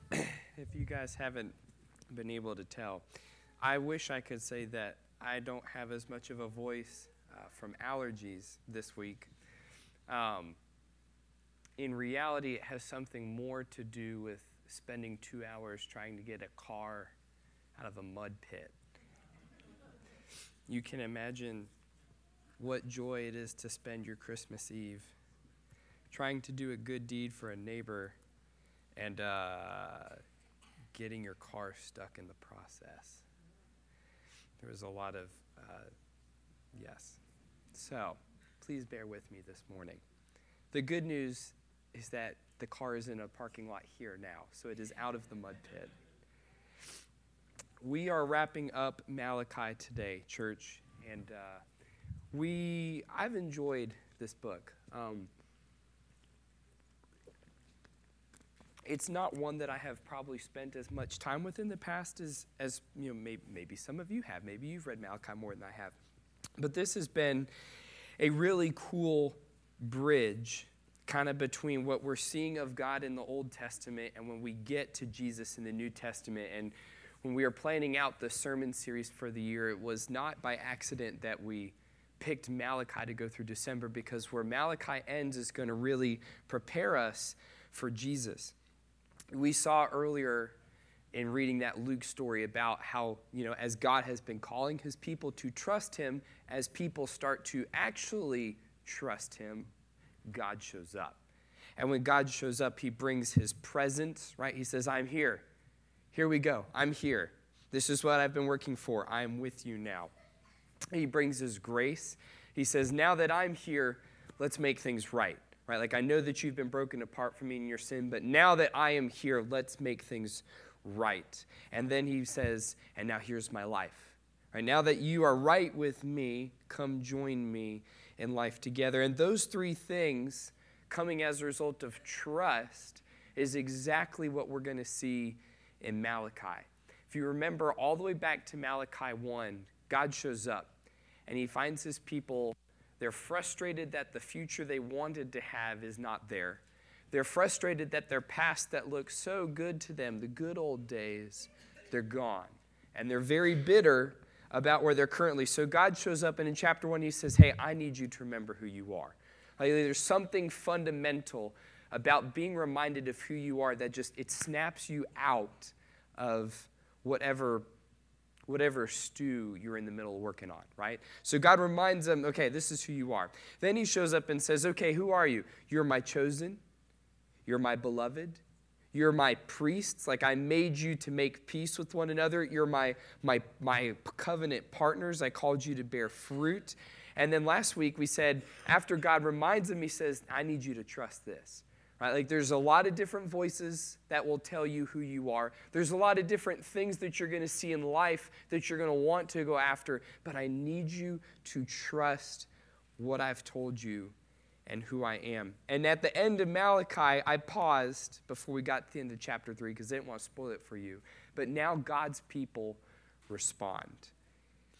if you guys haven't been able to tell, I wish I could say that I don't have as much of a voice uh, from allergies this week. Um, in reality, it has something more to do with spending two hours trying to get a car out of a mud pit. You can imagine what joy it is to spend your Christmas Eve trying to do a good deed for a neighbor and uh, getting your car stuck in the process. There was a lot of uh, yes. So please bear with me this morning. The good news is that the car is in a parking lot here now, so it is out of the mud pit. We are wrapping up Malachi today, church, and uh, we I've enjoyed this book. Um, it's not one that I have probably spent as much time with in the past as, as you know, maybe, maybe some of you have. Maybe you've read Malachi more than I have. But this has been a really cool bridge kind of between what we're seeing of God in the Old Testament and when we get to Jesus in the New Testament. And when we are planning out the sermon series for the year, it was not by accident that we picked Malachi to go through December because where Malachi ends is going to really prepare us for Jesus we saw earlier in reading that Luke story about how, you know, as God has been calling his people to trust him, as people start to actually trust him, God shows up. And when God shows up, he brings his presence, right? He says, I'm here. Here we go. I'm here. This is what I've been working for. I am with you now. He brings his grace. He says, Now that I'm here, let's make things right right? Like, I know that you've been broken apart from me in your sin, but now that I am here, let's make things right. And then he says, and now here's my life. Right now that you are right with me, come join me in life together. And those three things coming as a result of trust is exactly what we're going to see in Malachi. If you remember all the way back to Malachi 1, God shows up and he finds his people they're frustrated that the future they wanted to have is not there. They're frustrated that their past that looked so good to them, the good old days, they're gone. And they're very bitter about where they're currently. So God shows up, and in chapter one, he says, Hey, I need you to remember who you are. Like, there's something fundamental about being reminded of who you are that just it snaps you out of whatever whatever stew you're in the middle of working on, right? So God reminds them, okay, this is who you are. Then he shows up and says, okay, who are you? You're my chosen, you're my beloved, you're my priests. Like I made you to make peace with one another. You're my, my, my covenant partners. I called you to bear fruit. And then last week we said, after God reminds them, he says, I need you to trust this. Right? Like there's a lot of different voices that will tell you who you are. There's a lot of different things that you're going to see in life that you're going to want to go after, but I need you to trust what I've told you and who I am. And at the end of Malachi, I paused before we got to the end of chapter 3 because I didn't want to spoil it for you. But now God's people respond.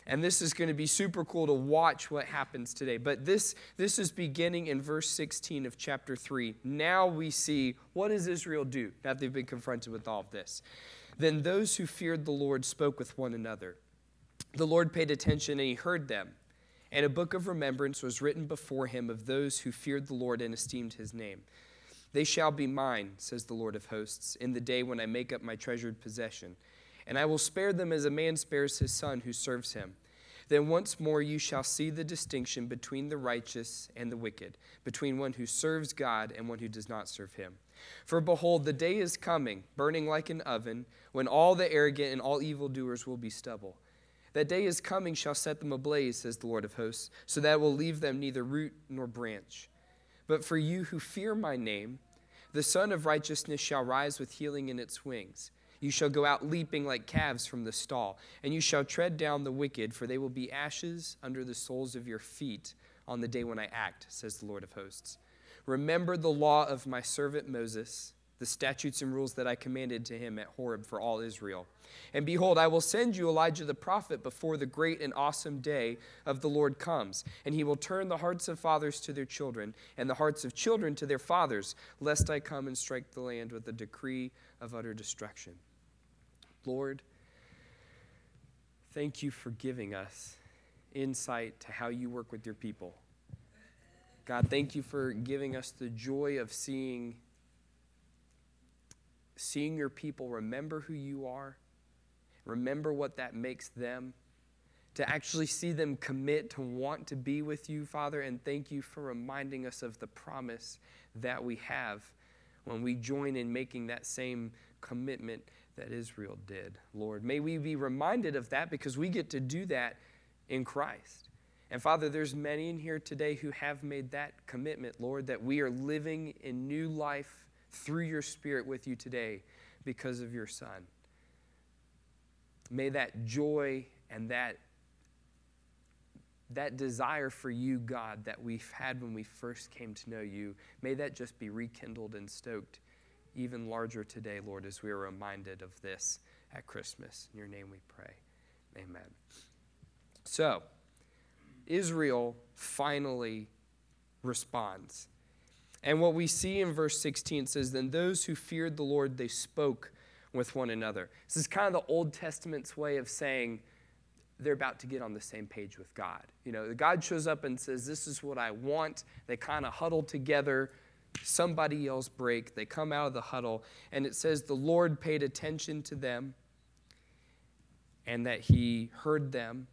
And this is going to be super cool to watch what happens today. But this, this is beginning in verse 16 of chapter 3. Now we see what does Israel do now they've been confronted with all of this? Then those who feared the Lord spoke with one another. The Lord paid attention and he heard them. And a book of remembrance was written before him of those who feared the Lord and esteemed his name. They shall be mine, says the Lord of hosts, in the day when I make up my treasured possession and I will spare them as a man spares his son who serves him. Then once more you shall see the distinction between the righteous and the wicked, between one who serves God and one who does not serve him. For behold, the day is coming, burning like an oven, when all the arrogant and all evildoers will be stubble. That day is coming shall set them ablaze, says the Lord of hosts, so that will leave them neither root nor branch. But for you who fear my name, the Sun of Righteousness shall rise with healing in its wings. You shall go out leaping like calves from the stall, and you shall tread down the wicked, for they will be ashes under the soles of your feet on the day when I act, says the Lord of hosts. Remember the law of my servant Moses, the statutes and rules that I commanded to him at Horeb for all Israel. And behold, I will send you Elijah the prophet before the great and awesome day of the Lord comes. And he will turn the hearts of fathers to their children, and the hearts of children to their fathers, lest I come and strike the land with a decree of utter destruction. Lord, thank you for giving us insight to how you work with your people. God, thank you for giving us the joy of seeing seeing your people remember who you are, remember what that makes them, to actually see them commit to want to be with you, Father, and thank you for reminding us of the promise that we have when we join in making that same commitment that Israel did, Lord. May we be reminded of that because we get to do that in Christ. And Father, there's many in here today who have made that commitment, Lord, that we are living in new life through your Spirit with you today because of your Son. May that joy and that, that desire for you, God, that we've had when we first came to know you, may that just be rekindled and stoked even larger today, Lord, as we are reminded of this at Christmas. In your name we pray. Amen. So, Israel finally responds. And what we see in verse 16 says, Then those who feared the Lord, they spoke with one another. This is kind of the Old Testament's way of saying they're about to get on the same page with God. You know, God shows up and says, This is what I want. They kind of huddle together. Somebody yells break. They come out of the huddle, and it says, The Lord paid attention to them and that he heard them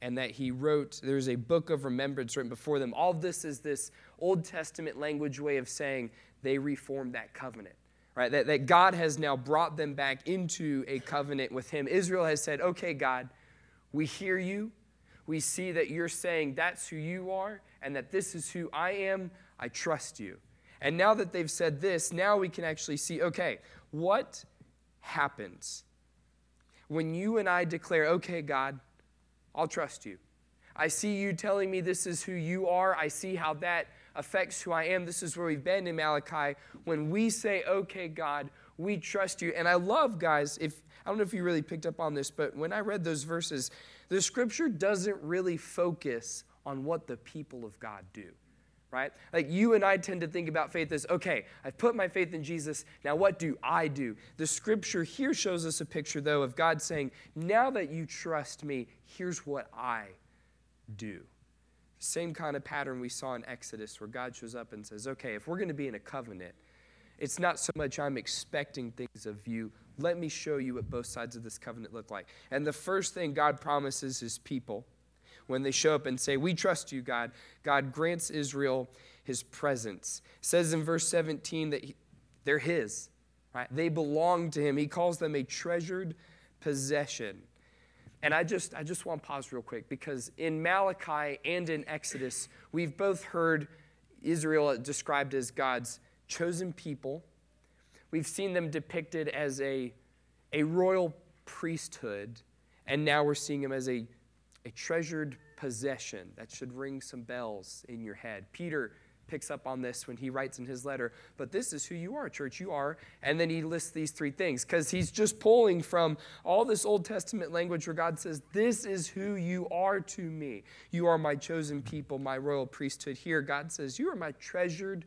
and that he wrote, there's a book of remembrance written before them. All this is this Old Testament language way of saying they reformed that covenant, right? That, that God has now brought them back into a covenant with him. Israel has said, okay, God, we hear you. We see that you're saying that's who you are and that this is who I am. I trust you. And now that they've said this, now we can actually see okay, what happens when you and I declare, okay, God, I'll trust you. I see you telling me this is who you are. I see how that affects who I am. This is where we've been in Malachi. When we say, okay, God, we trust you. And I love, guys, if I don't know if you really picked up on this, but when I read those verses, the scripture doesn't really focus on what the people of God do. Right? Like you and I tend to think about faith as okay, I've put my faith in Jesus. Now, what do I do? The scripture here shows us a picture, though, of God saying, Now that you trust me, here's what I do. Same kind of pattern we saw in Exodus where God shows up and says, Okay, if we're going to be in a covenant, it's not so much I'm expecting things of you. Let me show you what both sides of this covenant look like. And the first thing God promises his people when they show up and say, We trust you, God, God grants Israel his presence. It says in verse 17 that he, they're his, right? They belong to him. He calls them a treasured possession. And I just, I just want to pause real quick because in Malachi and in Exodus, we've both heard Israel described as God's chosen people. We've seen them depicted as a, a royal priesthood, and now we're seeing them as a, a treasured possession. That should ring some bells in your head. Peter picks up on this when he writes in his letter. But this is who you are, church. You are. And then he lists these three things because he's just pulling from all this Old Testament language where God says, This is who you are to me. You are my chosen people, my royal priesthood. Here, God says, You are my treasured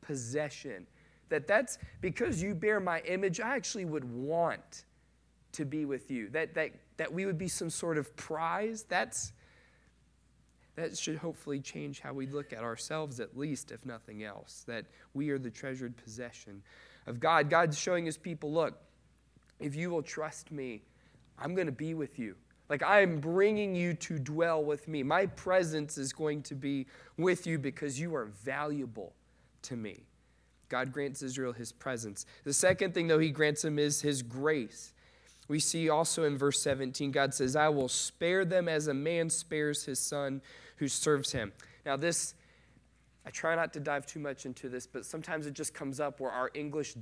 possession. That that's because you bear my image, I actually would want to be with you. That, that, that we would be some sort of prize. That's that should hopefully change how we look at ourselves, at least, if nothing else. That we are the treasured possession of God. God's showing his people look, if you will trust me, I'm going to be with you. Like I am bringing you to dwell with me. My presence is going to be with you because you are valuable to me. God grants Israel his presence. The second thing, though, he grants him is his grace. We see also in verse 17, God says, I will spare them as a man spares his son who serves him. Now, this, I try not to dive too much into this, but sometimes it just comes up where our English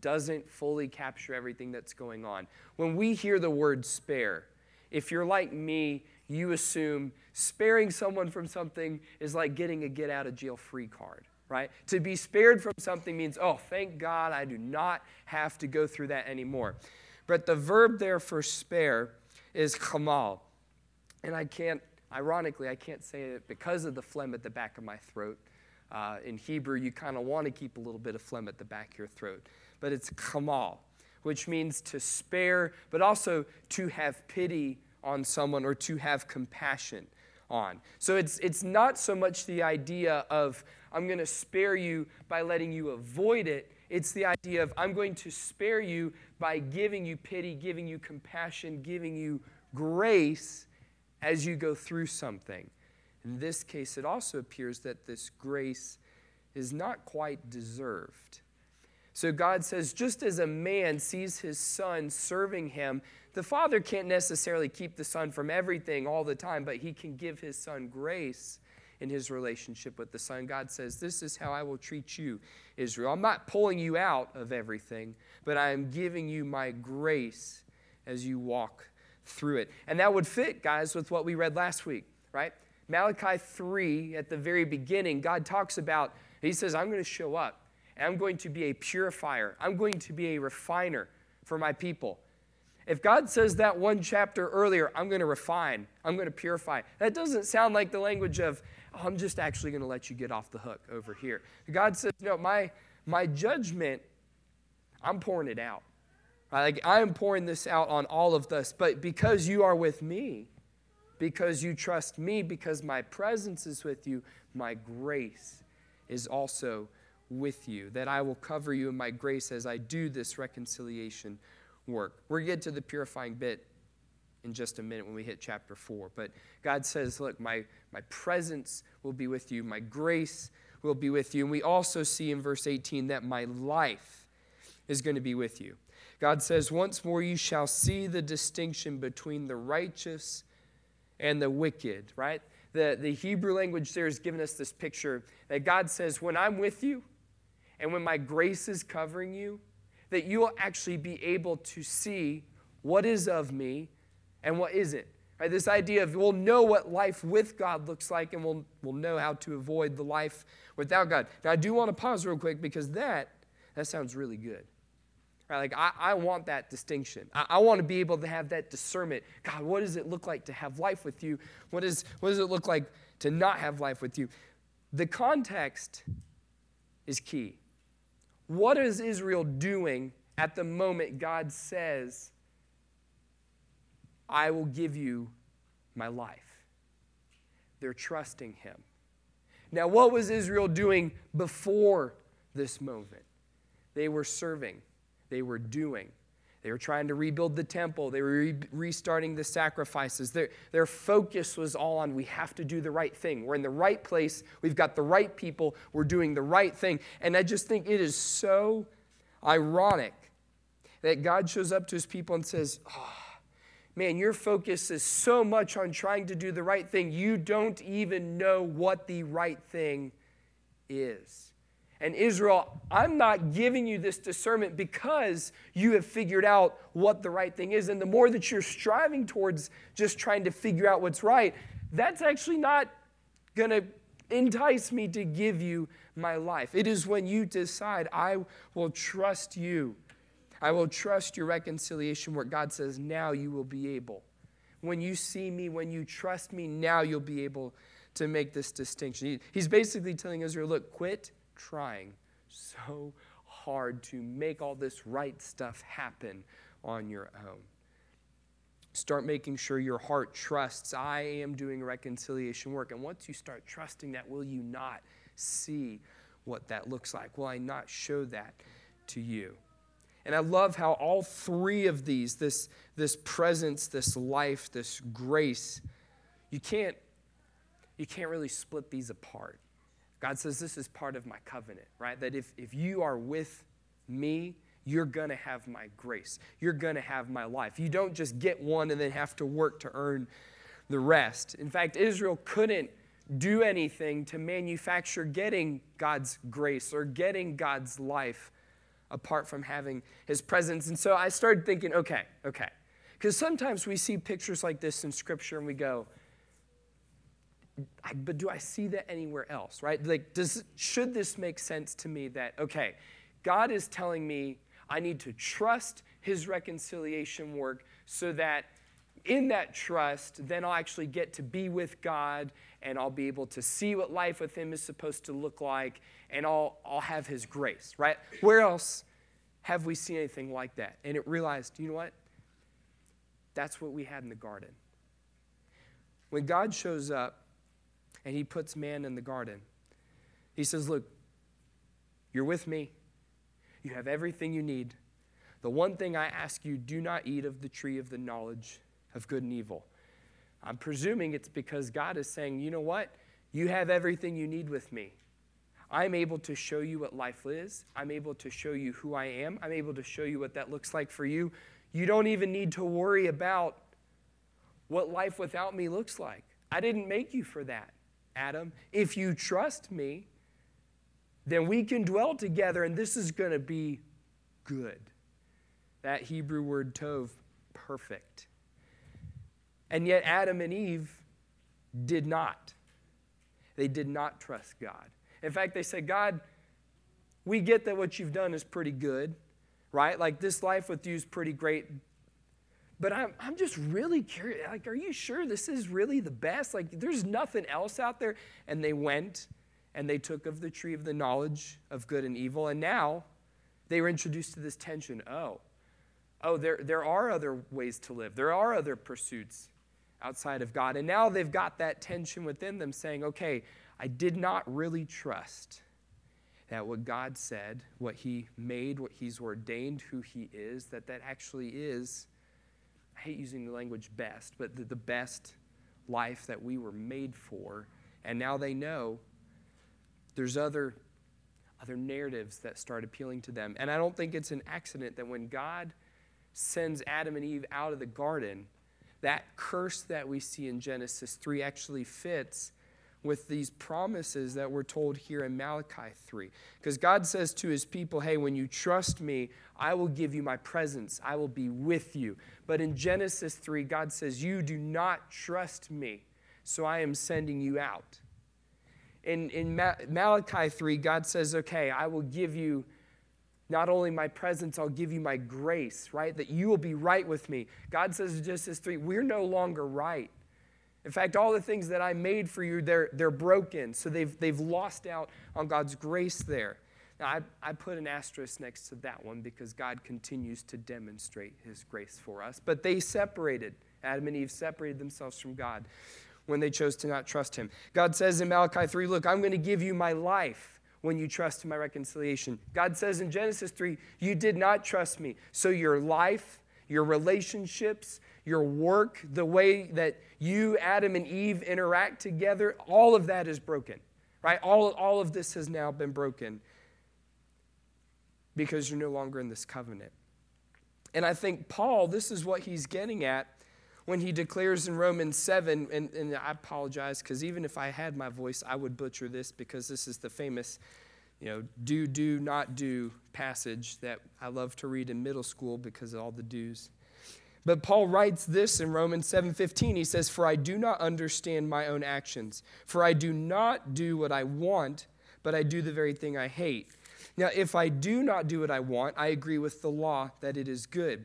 doesn't fully capture everything that's going on. When we hear the word spare, if you're like me, you assume sparing someone from something is like getting a get out of jail free card, right? To be spared from something means, oh, thank God I do not have to go through that anymore. But the verb there for spare is kamal. And I can't Ironically, I can't say it because of the phlegm at the back of my throat. Uh, in Hebrew, you kind of want to keep a little bit of phlegm at the back of your throat. But it's kamal, which means to spare, but also to have pity on someone or to have compassion on. So it's, it's not so much the idea of, I'm going to spare you by letting you avoid it. It's the idea of, I'm going to spare you by giving you pity, giving you compassion, giving you grace as you go through something. In this case, it also appears that this grace is not quite deserved. So God says, just as a man sees his son serving him, the father can't necessarily keep the son from everything all the time, but he can give his son grace in his relationship with the son. God says, This is how I will treat you, Israel. I'm not pulling you out of everything, but I am giving you my grace as you walk through it. And that would fit, guys, with what we read last week, right? Malachi 3, at the very beginning, God talks about, He says, I'm going to show up, and I'm going to be a purifier, I'm going to be a refiner for my people. If God says that one chapter earlier, I'm going to refine, I'm going to purify, that doesn't sound like the language of, I'm just actually going to let you get off the hook over here. God says, no, my, my judgment, I'm pouring it out. Like I am pouring this out on all of us, but because you are with me, because you trust me, because my presence is with you, my grace is also with you. That I will cover you in my grace as I do this reconciliation work. We're get to the purifying bit in just a minute when we hit chapter 4. But God says, Look, my, my presence will be with you, my grace will be with you. And we also see in verse 18 that my life is going to be with you. God says, Once more you shall see the distinction between the righteous and the wicked, right? The, the Hebrew language there is giving us this picture that God says, When I'm with you and when my grace is covering you, that you will actually be able to see what is of me and what isn't. Right? This idea of we'll know what life with God looks like and we'll, we'll know how to avoid the life without God. Now, I do want to pause real quick because that, that sounds really good. Right? Like, I, I want that distinction. I, I want to be able to have that discernment. God, what does it look like to have life with you? What, is, what does it look like to not have life with you? The context is key. What is Israel doing at the moment God says, I will give you my life? They're trusting Him. Now, what was Israel doing before this moment? They were serving, they were doing. They were trying to rebuild the temple. They were re- restarting the sacrifices. Their, their focus was all on we have to do the right thing. We're in the right place. We've got the right people. We're doing the right thing. And I just think it is so ironic that God shows up to his people and says, oh, Man, your focus is so much on trying to do the right thing, you don't even know what the right thing is. And Israel, I'm not giving you this discernment because you have figured out what the right thing is. And the more that you're striving towards just trying to figure out what's right, that's actually not going to entice me to give you my life. It is when you decide, I will trust you. I will trust your reconciliation work. God says, now you will be able. When you see me, when you trust me, now you'll be able to make this distinction. He's basically telling Israel, look, quit trying so hard to make all this right stuff happen on your own. Start making sure your heart trusts, I am doing reconciliation work. And once you start trusting that, will you not see what that looks like? Will I not show that to you? And I love how all three of these this, this presence, this life, this grace you can't, you can't really split these apart. God says this is part of my covenant, right? That if, if you are with me, you're going to have my grace. You're going to have my life. You don't just get one and then have to work to earn the rest. In fact, Israel couldn't do anything to manufacture getting God's grace or getting God's life apart from having his presence. And so I started thinking, okay, okay. Because sometimes we see pictures like this in Scripture and we go, but do I see that anywhere else, right? Like, does, should this make sense to me that, okay, God is telling me I need to trust his reconciliation work so that in that trust, then I'll actually get to be with God and I'll be able to see what life with him is supposed to look like and I'll, I'll have his grace, right? Where else have we seen anything like that? And it realized, you know what? That's what we had in the garden. When God shows up and he puts man in the garden, he says, Look, you're with me. You have everything you need. The one thing I ask you do not eat of the tree of the knowledge of good and evil. I'm presuming it's because God is saying, you know what? You have everything you need with me. I'm able to show you what life is. I'm able to show you who I am. I'm able to show you what that looks like for you. You don't even need to worry about what life without me looks like. I didn't make you for that, Adam. If you trust me, then we can dwell together and this is going to be good. That Hebrew word tov, perfect. And yet, Adam and Eve did not. They did not trust God. In fact, they said, God, we get that what you've done is pretty good, right? Like this life with you is pretty great. But I'm, I'm just really curious. Like, are you sure this is really the best? Like, there's nothing else out there. And they went and they took of the tree of the knowledge of good and evil. And now they were introduced to this tension. Oh, oh, there, there are other ways to live, there are other pursuits outside of God. And now they've got that tension within them saying, okay, I did not really trust that what God said, what He made, what He's ordained, who He is, that that actually is, I hate using the language best, but the, the best life that we were made for. And now they know there's other, other narratives that start appealing to them. And I don't think it's an accident that when God sends Adam and Eve out of the garden, that curse that we see in Genesis 3 actually fits with these promises that we're told here in Malachi 3. Because God says to his people, hey, when you trust me, I will give you my presence, I will be with you. But in Genesis 3, God says, You do not trust me, so I am sending you out. In, in Malachi 3, God says, Okay, I will give you not only my presence, I'll give you my grace, right? That you will be right with me. God says in Genesis 3, we're no longer right. In fact, all the things that I made for you, they're, they're broken. So they've, they've lost out on God's grace there. Now, I, I put an asterisk next to that one because God continues to demonstrate his grace for us. But they separated, Adam and Eve separated themselves from God when they chose to not trust him. God says in Malachi 3, Look, I'm going to give you my life when you trust in my reconciliation. God says in Genesis 3, You did not trust me. So your life, your relationships, your work, the way that you, Adam and Eve, interact together, all of that is broken, right? All, all of this has now been broken because you're no longer in this covenant. And I think Paul, this is what he's getting at when he declares in Romans 7, and, and I apologize because even if I had my voice, I would butcher this because this is the famous, you know, do, do, not do passage that I love to read in middle school because of all the do's. But Paul writes this in Romans 7:15. He says, "For I do not understand my own actions, for I do not do what I want, but I do the very thing I hate." Now, if I do not do what I want, I agree with the law that it is good.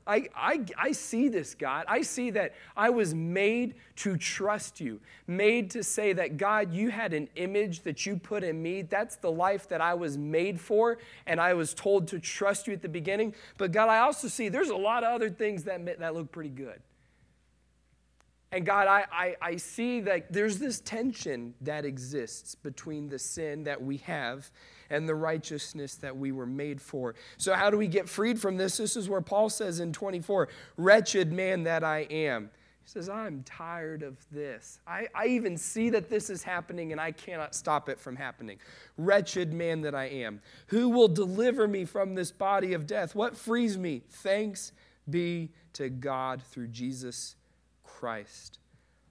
I, I, I see this, God. I see that I was made to trust you, made to say that, God, you had an image that you put in me. That's the life that I was made for, and I was told to trust you at the beginning. But God, I also see there's a lot of other things that, that look pretty good. And God, I, I, I see that there's this tension that exists between the sin that we have and the righteousness that we were made for. So, how do we get freed from this? This is where Paul says in 24, Wretched man that I am. He says, I'm tired of this. I, I even see that this is happening and I cannot stop it from happening. Wretched man that I am. Who will deliver me from this body of death? What frees me? Thanks be to God through Jesus Christ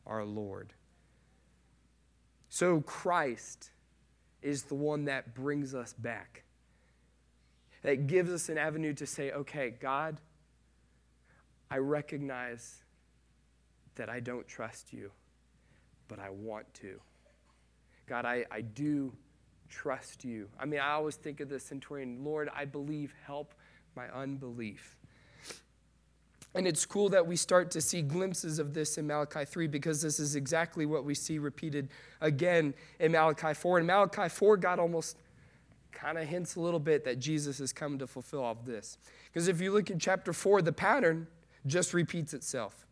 our Lord. So, Christ is the one that brings us back, that gives us an avenue to say, okay, God, I recognize that I don't trust you, but I want to. God, I, I do trust you. I mean, I always think of the centurion Lord, I believe, help my unbelief. And it's cool that we start to see glimpses of this in Malachi 3 because this is exactly what we see repeated again in Malachi 4. In Malachi 4, God almost kind of hints a little bit that Jesus has come to fulfill all of this. Because if you look in chapter 4, the pattern just repeats itself.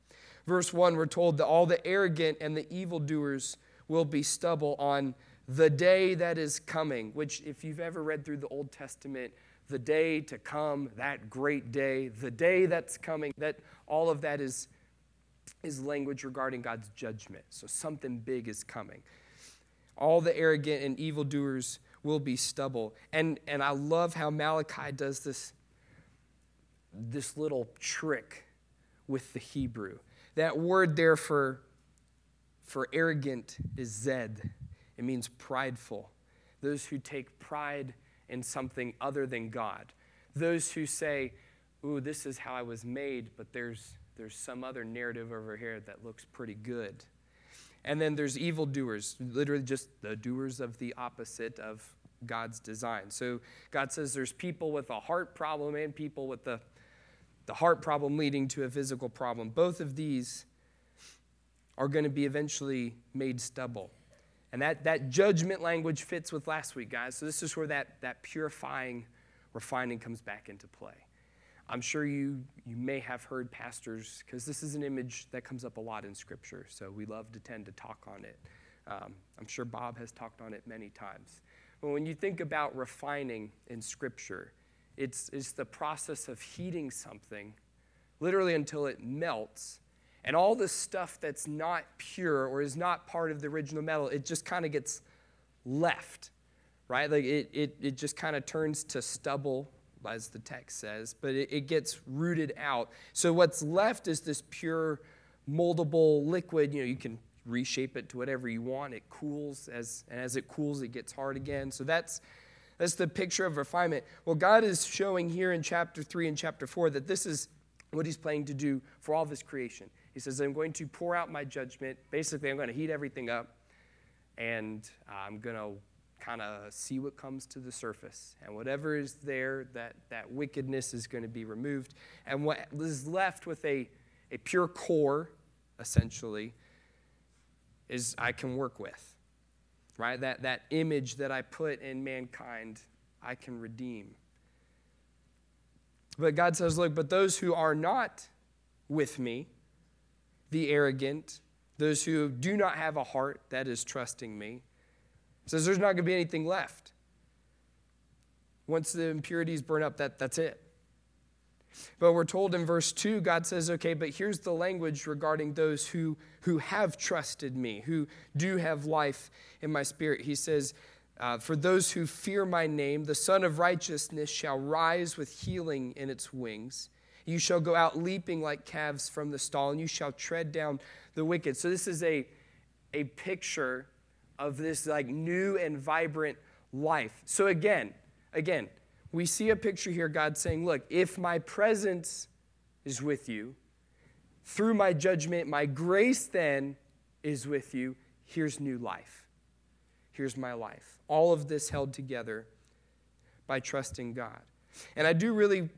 Verse 1, we're told that all the arrogant and the evildoers will be stubble on the day that is coming, which, if you've ever read through the Old Testament, the day to come, that great day, the day that's coming, that all of that is, is language regarding God's judgment. So something big is coming. All the arrogant and evildoers will be stubble. And, and I love how Malachi does this, this little trick with the Hebrew. That word there for, for arrogant is zed, it means prideful. Those who take pride in something other than God. Those who say, Ooh, this is how I was made, but there's, there's some other narrative over here that looks pretty good. And then there's evildoers, literally just the doers of the opposite of God's design. So God says there's people with a heart problem and people with the, the heart problem leading to a physical problem. Both of these are going to be eventually made stubble. And that, that judgment language fits with last week, guys. So this is where that, that purifying, refining comes back into play. I'm sure you, you may have heard pastors, because this is an image that comes up a lot in Scripture, so we love to tend to talk on it. Um, I'm sure Bob has talked on it many times. But when you think about refining in Scripture, it's, it's the process of heating something literally until it melts and all the stuff that's not pure or is not part of the original metal, it just kind of gets left, right? Like it, it, it just kind of turns to stubble, as the text says, but it, it gets rooted out. So what's left is this pure, moldable liquid. You know, you can reshape it to whatever you want. It cools, as, and as it cools, it gets hard again. So that's, that's the picture of refinement. Well, God is showing here in chapter 3 and chapter 4 that this is what He's planning to do for all of His creation. He says, I'm going to pour out my judgment. Basically, I'm going to heat everything up and uh, I'm going to kind of see what comes to the surface. And whatever is there, that, that wickedness is going to be removed. And what is left with a, a pure core, essentially, is I can work with. Right? That, that image that I put in mankind, I can redeem. But God says, look, but those who are not with me, the arrogant, those who do not have a heart that is trusting me. says there's not going to be anything left. Once the impurities burn up, that, that's it. But we're told in verse 2, God says, okay, but here's the language regarding those who, who have trusted me, who do have life in my spirit. He says, uh, For those who fear my name, the Sun of Righteousness shall rise with healing in its wings. You shall go out leaping like calves from the stall, and you shall tread down the wicked. So, this is a, a picture of this like new and vibrant life. So, again, again, we see a picture here, God saying, Look, if my presence is with you, through my judgment, my grace then is with you, here's new life. Here's my life. All of this held together by trusting God. And I do really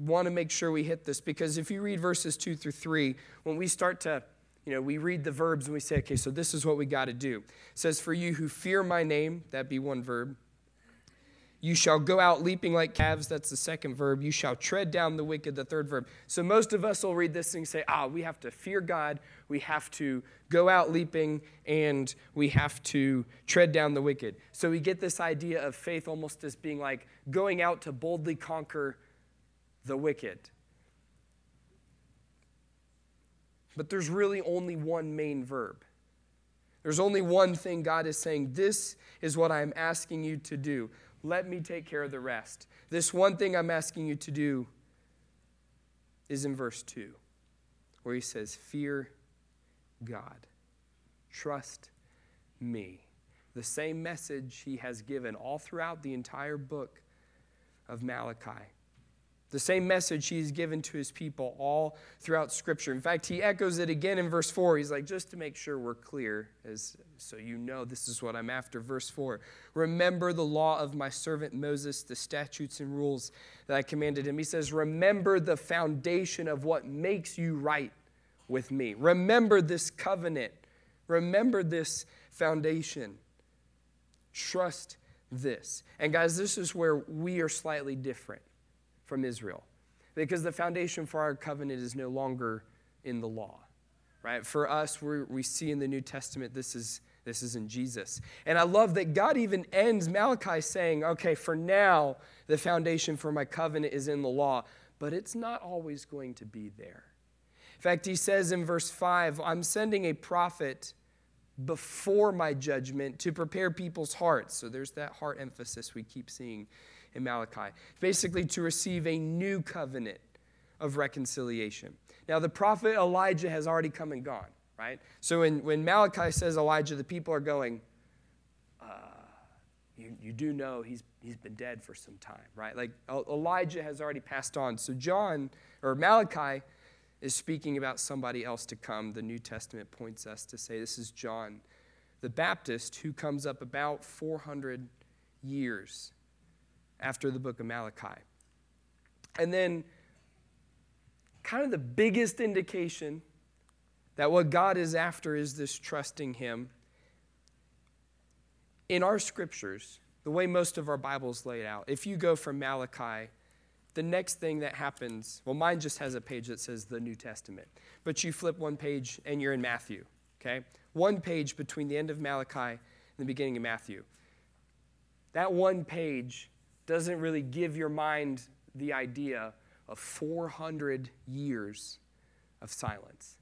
want to make sure we hit this because if you read verses 2 through 3, when we start to, you know, we read the verbs and we say, okay, so this is what we got to do. It says, For you who fear my name, that be one verb. You shall go out leaping like calves, that's the second verb. You shall tread down the wicked, the third verb. So most of us will read this and say, ah, we have to fear God, we have to go out leaping, and we have to tread down the wicked. So we get this idea of faith almost as being like going out to boldly conquer the wicked. But there's really only one main verb. There's only one thing God is saying. This is what I'm asking you to do. Let me take care of the rest. This one thing I'm asking you to do is in verse 2, where he says, Fear God, trust me. The same message he has given all throughout the entire book of Malachi. The same message he's given to his people all throughout Scripture. In fact, he echoes it again in verse 4. He's like, just to make sure we're clear, as, so you know this is what I'm after. Verse 4 Remember the law of my servant Moses, the statutes and rules that I commanded him. He says, Remember the foundation of what makes you right with me. Remember this covenant. Remember this foundation. Trust this. And guys, this is where we are slightly different from Israel because the foundation for our covenant is no longer in the law. Right? For us, we we see in the New Testament this is this is in Jesus. And I love that God even ends Malachi saying, okay, for now, the foundation for my covenant is in the law, but it's not always going to be there. In fact, he says in verse 5, I'm sending a prophet before my judgment to prepare people's hearts. So there's that heart emphasis we keep seeing in Malachi. Basically, to receive a new covenant of reconciliation. Now, the prophet Elijah has already come and gone, right? So when, when Malachi says Elijah, the people are going, uh, you, you do know he's, he's been dead for some time, right? Like Elijah has already passed on. So John, or Malachi, is speaking about somebody else to come. The New Testament points us to say this is John the Baptist who comes up about 400 years after the book of Malachi. And then, kind of the biggest indication that what God is after is this trusting Him. In our scriptures, the way most of our Bibles laid out, if you go from Malachi the next thing that happens, well, mine just has a page that says the New Testament, but you flip one page and you're in Matthew, okay? One page between the end of Malachi and the beginning of Matthew. That one page doesn't really give your mind the idea of 400 years of silence.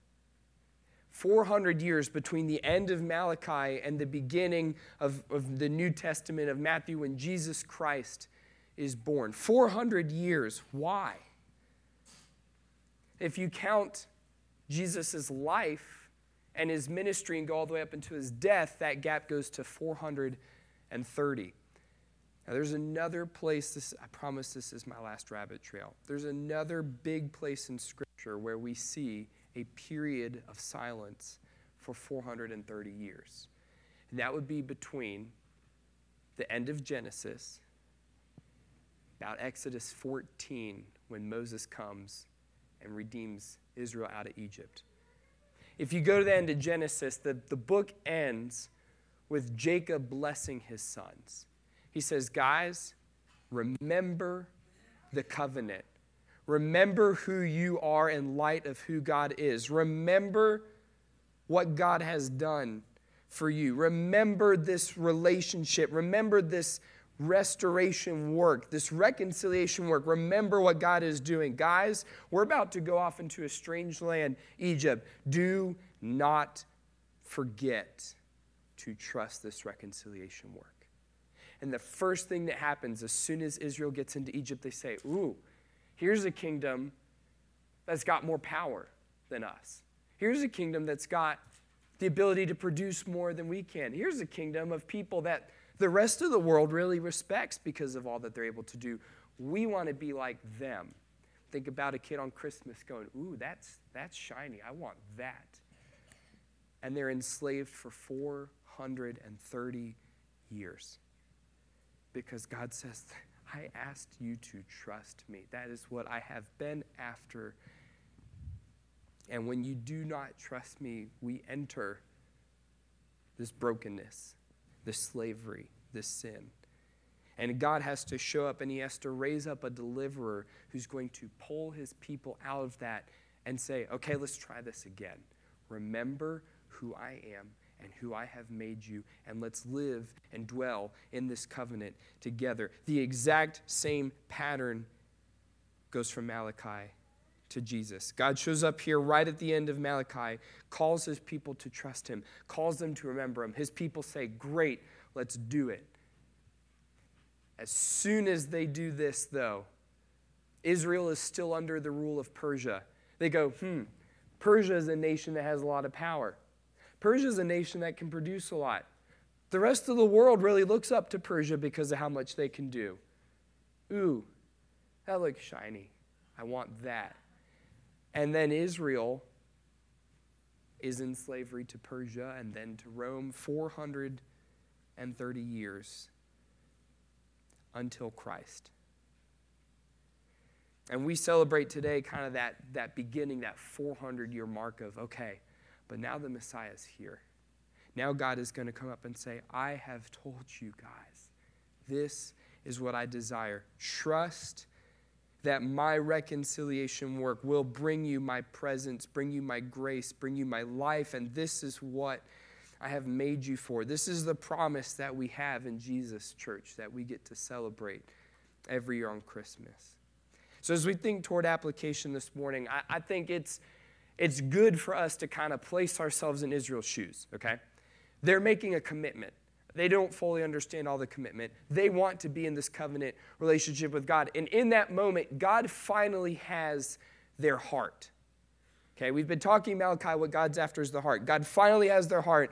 400 years between the end of Malachi and the beginning of, of the New Testament of Matthew when Jesus Christ is born. 400 years. Why? If you count Jesus' life and his ministry and go all the way up into his death, that gap goes to 430. Now, there's another place, this, I promise this is my last rabbit trail. There's another big place in Scripture where we see a period of silence for 430 years. And that would be between the end of Genesis about Exodus 14 when Moses comes and redeems Israel out of Egypt. If you go to the end of Genesis, the, the book ends with Jacob blessing his sons. He says, Guys, remember the covenant. Remember who you are in light of who God is. Remember what God has done for you. Remember this relationship. Remember this restoration work, this reconciliation work. Remember what God is doing. Guys, we're about to go off into a strange land, Egypt. Do not forget to trust this reconciliation work. And the first thing that happens as soon as Israel gets into Egypt, they say, Ooh, here's a kingdom that's got more power than us. Here's a kingdom that's got the ability to produce more than we can. Here's a kingdom of people that the rest of the world really respects because of all that they're able to do. We want to be like them. Think about a kid on Christmas going, Ooh, that's, that's shiny. I want that. And they're enslaved for 430 years because God says, I asked you to trust me. That is what I have been after. And when you do not trust me, we enter this brokenness this slavery, this sin. And God has to show up and he has to raise up a deliverer who's going to pull his people out of that and say, okay, let's try this again. Remember who I am and who I have made you, and let's live and dwell in this covenant together. The exact same pattern goes from Malachi to Jesus. God shows up here right at the end of Malachi, calls his people to trust him, calls them to remember him. His people say, Great, let's do it. As soon as they do this, though, Israel is still under the rule of Persia. They go, hmm, Persia is a nation that has a lot of power. Persia is a nation that can produce a lot. The rest of the world really looks up to Persia because of how much they can do. Ooh, that looks shiny. I want that. And then Israel is in slavery to Persia and then to Rome 430 years until Christ. And we celebrate today kind of that, that beginning, that 400 year mark of, okay, but now the Messiah is here. Now God is going to come up and say, I have told you guys, this is what I desire. Trust that my reconciliation work will bring you my presence, bring you my grace, bring you my life, and this is what I have made you for. This is the promise that we have in Jesus, church, that we get to celebrate every year on Christmas. So, as we think toward application this morning, I, I think it's, it's good for us to kind of place ourselves in Israel's shoes, okay? They're making a commitment. They don't fully understand all the commitment. They want to be in this covenant relationship with God. And in that moment, God finally has their heart. Okay, we've been talking Malachi, what God's after is the heart. God finally has their heart.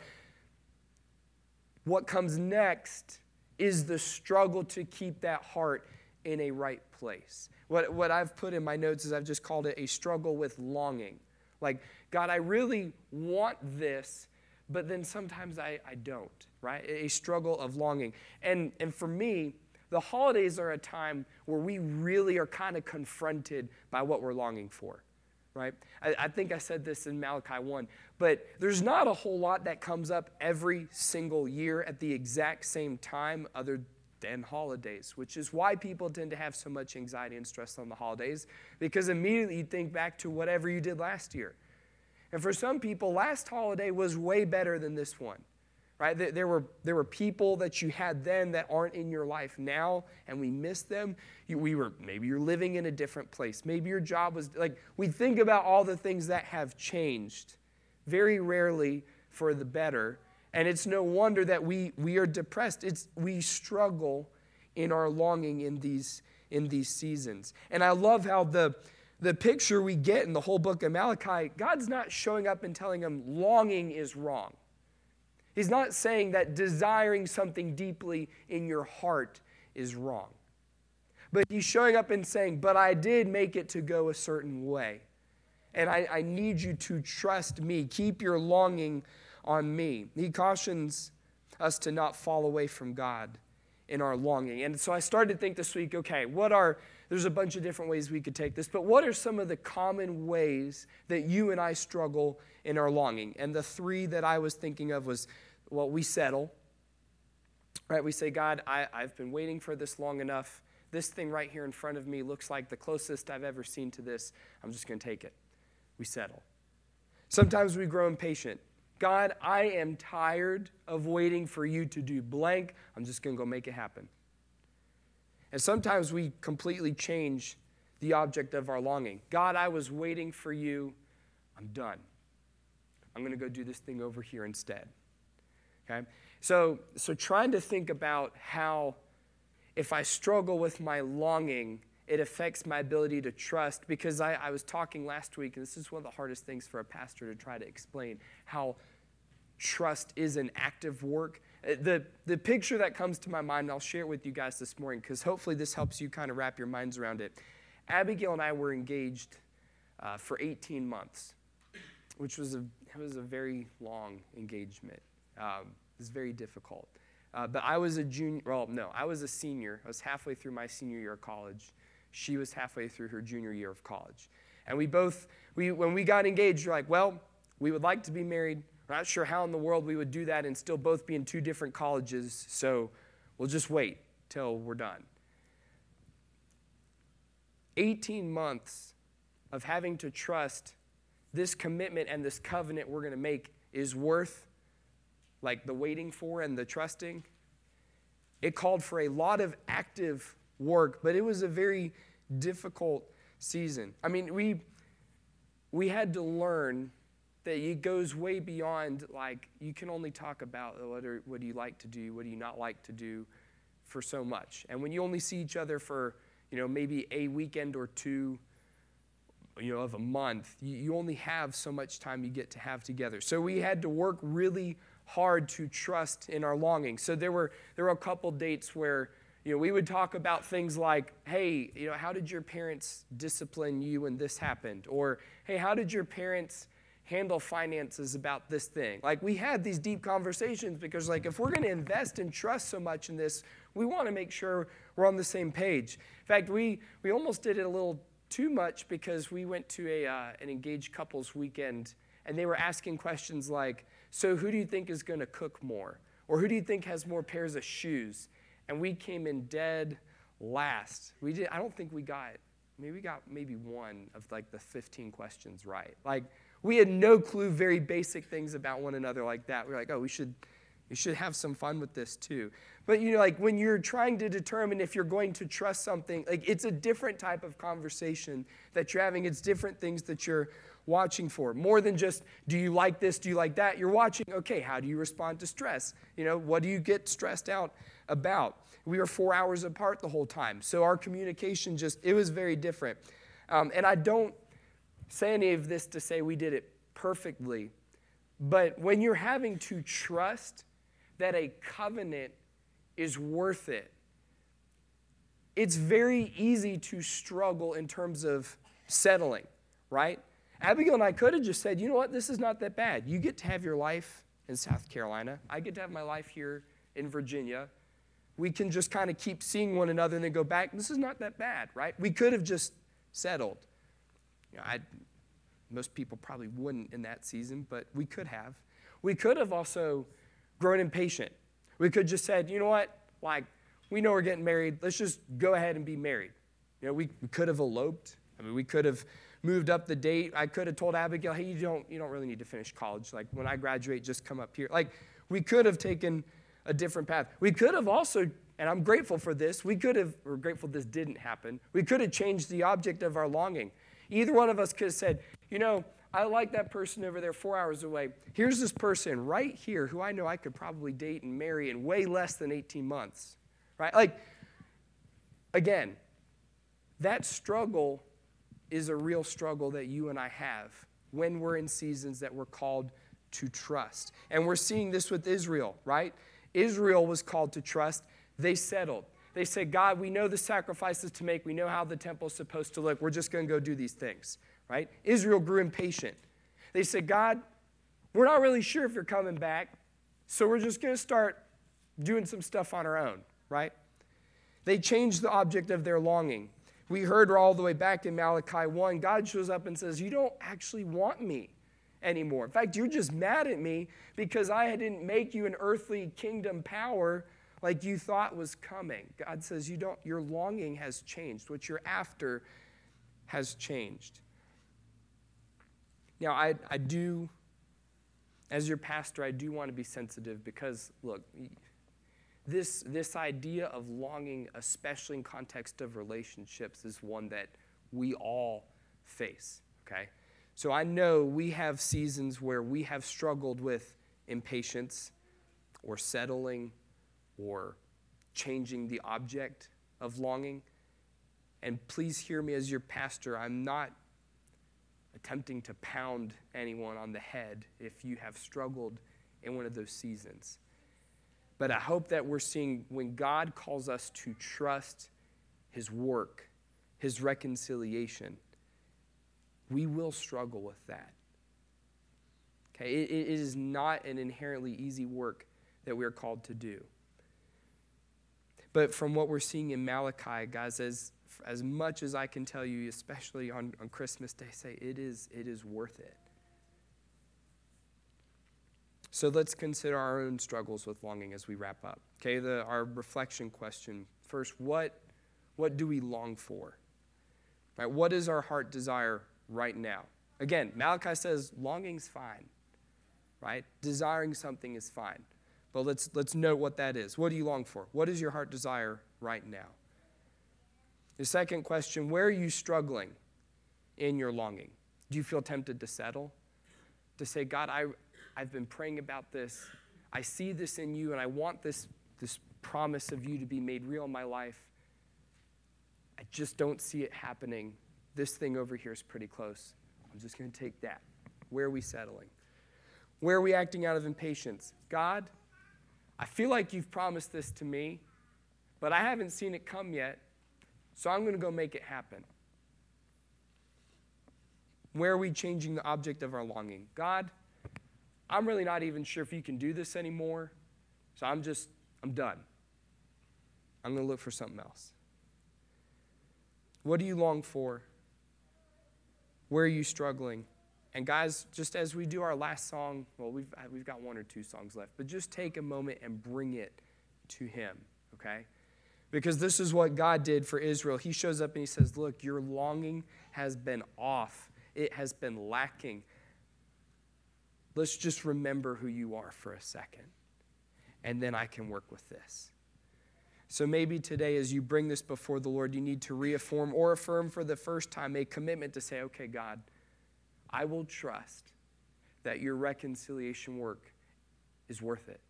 What comes next is the struggle to keep that heart in a right place. What, what I've put in my notes is I've just called it a struggle with longing. Like, God, I really want this, but then sometimes I, I don't, right? A struggle of longing. And, and for me, the holidays are a time where we really are kind of confronted by what we're longing for, right? I, I, think I said this in Malachi 1, but there's not a whole lot that comes up every single year at the exact same time, other than holidays, which is why people tend to have so much anxiety and stress on the holidays, because immediately you think back to whatever you did last year. And for some people, last holiday was way better than this one. Right? There were, there were people that you had then that aren't in your life now, and we miss them. You, we were, maybe you're living in a different place. Maybe your job was like, we think about all the things that have changed, very rarely for the better. And it's no wonder that we, we are depressed. It's, we struggle in our longing in these, in these seasons. And I love how the, the picture we get in the whole book of Malachi, God's not showing up and telling him longing is wrong. He's not saying that desiring something deeply in your heart is wrong. But he's showing up and saying, But I did make it to go a certain way. And I, I need you to trust me. Keep your longing on me. He cautions us to not fall away from God in our longing. And so I started to think this week okay, what are there's a bunch of different ways we could take this, but what are some of the common ways that you and I struggle in our longing? And the three that I was thinking of was, well, we settle. Right? We say, God, I, I've been waiting for this long enough. This thing right here in front of me looks like the closest I've ever seen to this. I'm just going to take it. We settle. Sometimes we grow impatient. God, I am tired of waiting for you to do blank. I'm just going to go make it happen. And sometimes we completely change the object of our longing. God, I was waiting for you. I'm done. I'm going to go do this thing over here instead. Okay? So, so trying to think about how if I struggle with my longing, it affects my ability to trust because I, I was talking last week, and this is one of the hardest things for a pastor to try to explain how trust is an active work the, the picture that comes to my mind, I'll share it with you guys this morning because hopefully this helps you kind of wrap your minds around it. Abigail and I were engaged uh, for 18 months, which was a, it was a very long engagement. Um, it was very difficult. Uh, but I was a junior, well, no, I was a senior. I was halfway through my senior year of college. She was halfway through her junior year of college. And we both, we, when we got engaged, we we're like, well, we would like to be married. Not sure how in the world we would do that and still both be in two different colleges, so we'll just wait till we're done. 18 months of having to trust this commitment and this covenant we're going to make is worth like the waiting for and the trusting. It called for a lot of active work, but it was a very difficult season. I mean, we we had to learn that it goes way beyond like you can only talk about what, are, what do you like to do, what do you not like to do for so much. And when you only see each other for, you know, maybe a weekend or two, you know, of a month, you, you only have so much time you get to have together. So we had to work really hard to trust in our longing. So there were there were a couple dates where you know, we would talk about things like, hey, you know, how did your parents discipline you when this happened? Or, hey, how did your parents handle finances about this thing? Like, we had these deep conversations because, like, if we're going to invest and trust so much in this, we want to make sure we're on the same page. In fact, we, we almost did it a little too much because we went to a, uh, an engaged couples weekend and they were asking questions like, so who do you think is going to cook more? Or who do you think has more pairs of shoes? and we came in dead last. We did. I don't think we got. Maybe we got maybe one of like the 15 questions right. Like we had no clue. Very basic things about one another like that. We are like, oh, we should. We should have some fun with this too. But you know, like when you're trying to determine if you're going to trust something, like it's a different type of conversation that you're having. It's different things that you're watching for. More than just, do you like this? Do you like that? You're watching, okay, how do you respond to stress? You know, what do you get stressed out about. We were four hours apart the whole time. So our communication just, it was very different. Um, and I don't say any of this to say we did it perfectly, but when you're having to trust that a covenant is worth it, it's very easy to struggle in terms of settling, right? Abigail and I could have just said, you know what, this is not that bad. You get to have your life in South Carolina. I get to have my life here in Virginia we can just kind of keep seeing one another and then go back. This is not that bad, right? We could have just settled. You know, I, most people probably wouldn't in that season, but we could have. We could have also grown impatient. We could just said, you know what, like we know we're getting married. Let's just go ahead and be married. You know, we, we could have eloped. I mean, we could have moved up the date. I could have told Abigail, hey, you don't, you don't really need to finish college. Like when I graduate, just come up here. Like we could have taken a different path. We could have also, and I'm grateful for this, we could have, we're grateful this didn't happen. We could have changed the object of our longing. Either one of us could have said, you know, I like that person over there four hours away. Here's this person right here who I know I could probably date and marry in way less than 18 months. Right? Like, again, that struggle is a real struggle that you and I have when we're in seasons that we're called to trust. And we're seeing this with Israel, right? Israel was called to trust. They settled. They said, God, we know the sacrifices to make. We know how the temple is supposed to look. We're just going to go do these things, right? Israel grew impatient. They said, God, we're not really sure if you're coming back, so we're just going to start doing some stuff on our own, right? They changed the object of their longing. We heard all the way back in Malachi 1, God shows up and says, You don't actually want me anymore. In fact, you're just mad at me because I didn't make you an earthly kingdom power like you thought was coming. God says you don't your longing has changed. What you're after has changed. Now, I, I do, as your pastor, I do want to be sensitive because, look, this, this idea of longing, especially in context of relationships, is one that we all face, okay? So I know we have seasons where we have struggled with impatience or settling or changing the object of longing. And please hear me as your pastor. I'm not attempting to pound anyone on the head if you have struggled in one of those seasons. But I hope that we're seeing when God calls us to trust His work, His reconciliation, we will struggle with that. Okay, it, it is not an inherently easy work that we are called to do. But from what we're seeing in Malachi, guys, as, as much as I can tell you, especially on, on Christmas Day, say it is, it is worth it. So let's consider our own struggles with longing as we wrap up. Okay, the, our reflection question first, what, what do we long for? Right, what is our heart desire right now. Again, Malachi says longing's fine, right? Desiring something is fine. But let's, let's note what that is. What do you long for? What is your heart desire right now? The second question where are you struggling in your longing? Do you feel tempted to settle? To say, God, I, I've been praying about this. I see this in you, and I want this, this promise of you to be made real in my life. I just don't see it happening this thing over here is pretty close. I'm just going to take that. Where are we settling? Where are we acting out of impatience? God, I feel like you've promised this to me, but I haven't seen it come yet, so I'm going to go make it happen. Where are we changing the object of our longing? God, I'm really not even sure if you can do this anymore, so I'm just, I'm done. I'm going to look for something else. What do you long for? Where are you struggling? And guys, just as we do our last song, well, we've, uh, we've got one or two songs left, but just take a moment and bring it to Him, okay? Because this is what God did for Israel. He shows up and He says, Look, your longing has been off, it has been lacking. Let's just remember who you are for a second, and then I can work with this. So maybe today, as you bring this before the Lord, you need to reaffirm or affirm for the first time a commitment to say, Okay, God, I will trust that your reconciliation work is worth it.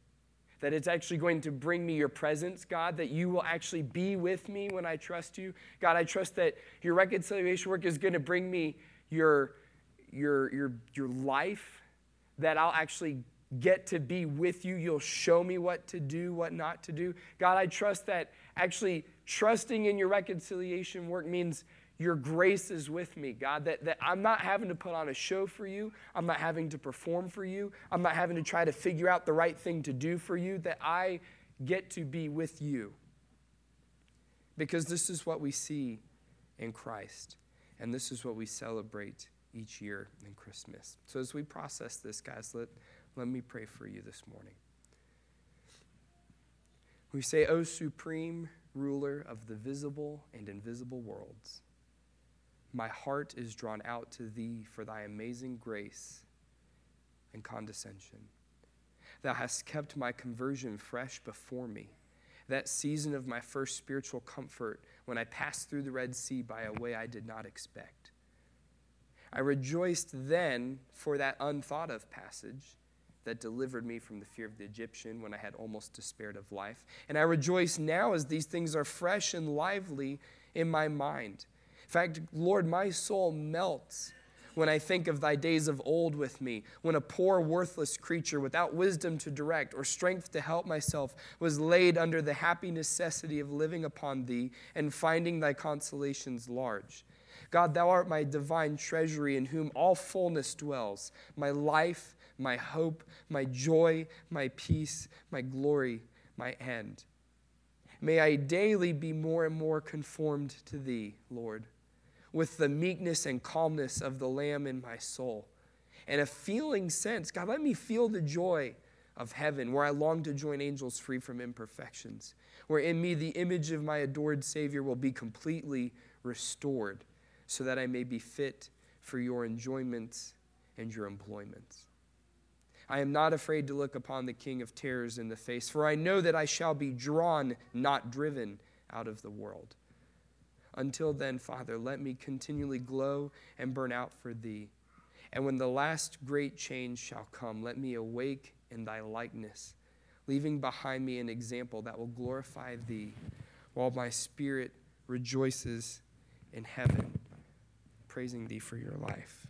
That it's actually going to bring me your presence, God, that you will actually be with me when I trust you. God, I trust that your reconciliation work is going to bring me your, your, your, your life, that I'll actually get to be with you. You'll show me what to do, what not to do. God, I trust that actually trusting in your reconciliation work means your grace is with me, God, that, that I'm not having to put on a show for you. I'm not having to perform for you. I'm not having to try to figure out the right thing to do for you, that I get to be with you. Because this is what we see in Christ, and this is what we celebrate each year in Christmas. So as we process this, guys, let, let me pray for you this morning. We say, O supreme ruler of the visible and invisible worlds. My heart is drawn out to thee for thy amazing grace and condescension. Thou hast kept my conversion fresh before me, that season of my first spiritual comfort when I passed through the Red Sea by a way I did not expect. I rejoiced then for that unthought of passage that delivered me from the fear of the Egyptian when I had almost despaired of life. And I rejoice now as these things are fresh and lively in my mind in fact, Lord, my soul melts when I think of thy days of old with me, when a poor, worthless creature without wisdom to direct or strength to help myself was laid under the happy necessity of living upon thee and finding thy consolations large. God, thou art my divine treasury in whom all fullness dwells, my life, my hope, my joy, my peace, my glory, my end. May I daily be more and more conformed to thee, Lord with the meekness and calmness of the Lamb in my soul. And a feeling sense, God, let me feel the joy of heaven, where I long to join angels free from imperfections, where in me the image of my adored Savior will be completely restored, so that I may be fit for your enjoyments and your employments. I am not afraid to look upon the King of terrors in the face, for I know that I shall be drawn, not driven, out of the world. Until then, Father, let me continually glow and burn out for thee. And when the last great change shall come, let me awake in thy likeness, leaving behind me an example that will glorify thee, while my spirit rejoices in heaven, praising thee for your life.